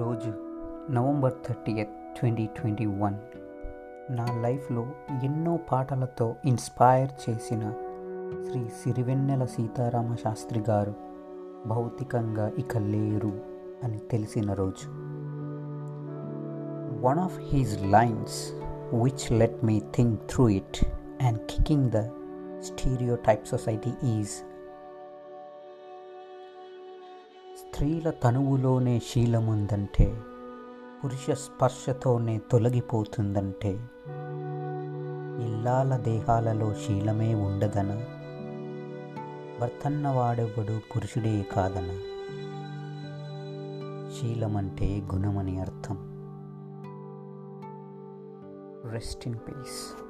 November thirtieth twenty twenty one. నా లైఫ్లో ఎన్నో పాటలతో ఇన్స్పైర్ చేసిన శ్రీ సిరివెన్నెల సీతారామ శాస్త్రి గారు భౌతికంగా ఇక లేరు అని తెలిసిన రోజు. One of his lines which let me think through it and kicking the stereotype society is స్త్రీల తనువులోనే శీలముందంటే పురుష స్పర్శతోనే తొలగిపోతుందంటే ఇల్లాల దేహాలలో శీలమే ఉండదన? భర్తన్నవాడెవడు పురుషుడే కాదన? శీలమంటే గుణమని అర్థం. Rest in peace